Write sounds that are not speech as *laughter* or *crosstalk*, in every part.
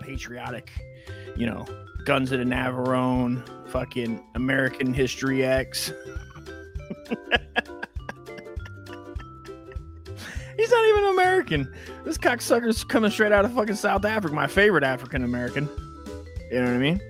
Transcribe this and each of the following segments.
patriotic, you know, Guns of the Navarone, fucking American History X. *laughs* He's not even American. This cocksucker's coming straight out of fucking South Africa, my favorite African American. You know what I mean?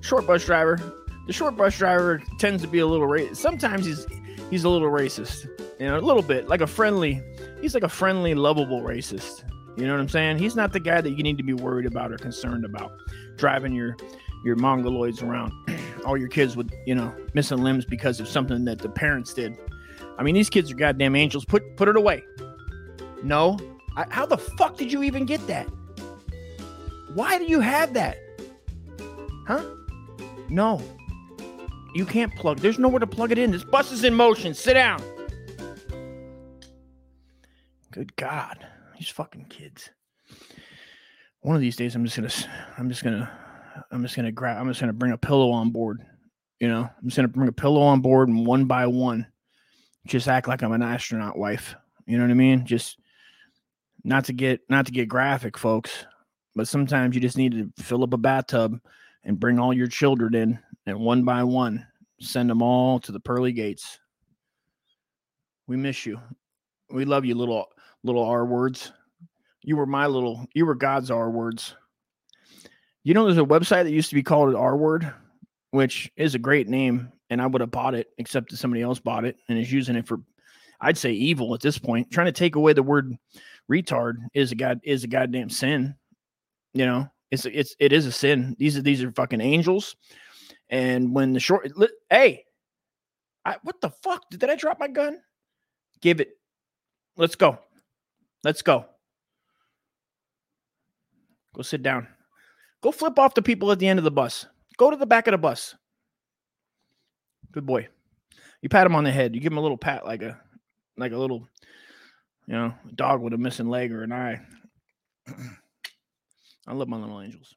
Short bus driver. The short bus driver tends to be a little racist. Sometimes he's he's a little racist. You know, a little bit, like a friendly. He's like a friendly, lovable racist. You know what I'm saying? He's not the guy that you need to be worried about or concerned about driving your your mongoloids around, *clears throat* all your kids with you know missing limbs because of something that the parents did. I mean, these kids are goddamn angels. Put put it away. No, I, how the fuck did you even get that? Why do you have that? Huh? No, you can't plug. There's nowhere to plug it in. This bus is in motion. Sit down. Good God, these fucking kids. One of these days, I'm just gonna, I'm just gonna, I'm just gonna grab, I'm just gonna bring a pillow on board. You know, I'm just gonna bring a pillow on board and one by one, just act like I'm an astronaut wife. You know what I mean? Just not to get, not to get graphic, folks, but sometimes you just need to fill up a bathtub and bring all your children in, and one by one, send them all to the pearly gates. We miss you. We love you, little little R words. You were my little, you were God's R words. You know, there's a website that used to be called R word, which is a great name, and I would have bought it, except that somebody else bought it and is using it for, I'd say, evil at this point. Trying to take away the word retard is a god is a goddamn sin. You know, it's it's it is a sin. These are these are fucking angels, and when the short, hey, I what the fuck did did I drop my gun? Give it. Let's go. Let's go. Go sit down. Go flip off the people at the end of the bus. Go to the back of the bus. Good boy. You pat him on the head. You give him a little pat like a like a little, you know, dog with a missing leg or an eye. *clears throat* I love my little angels.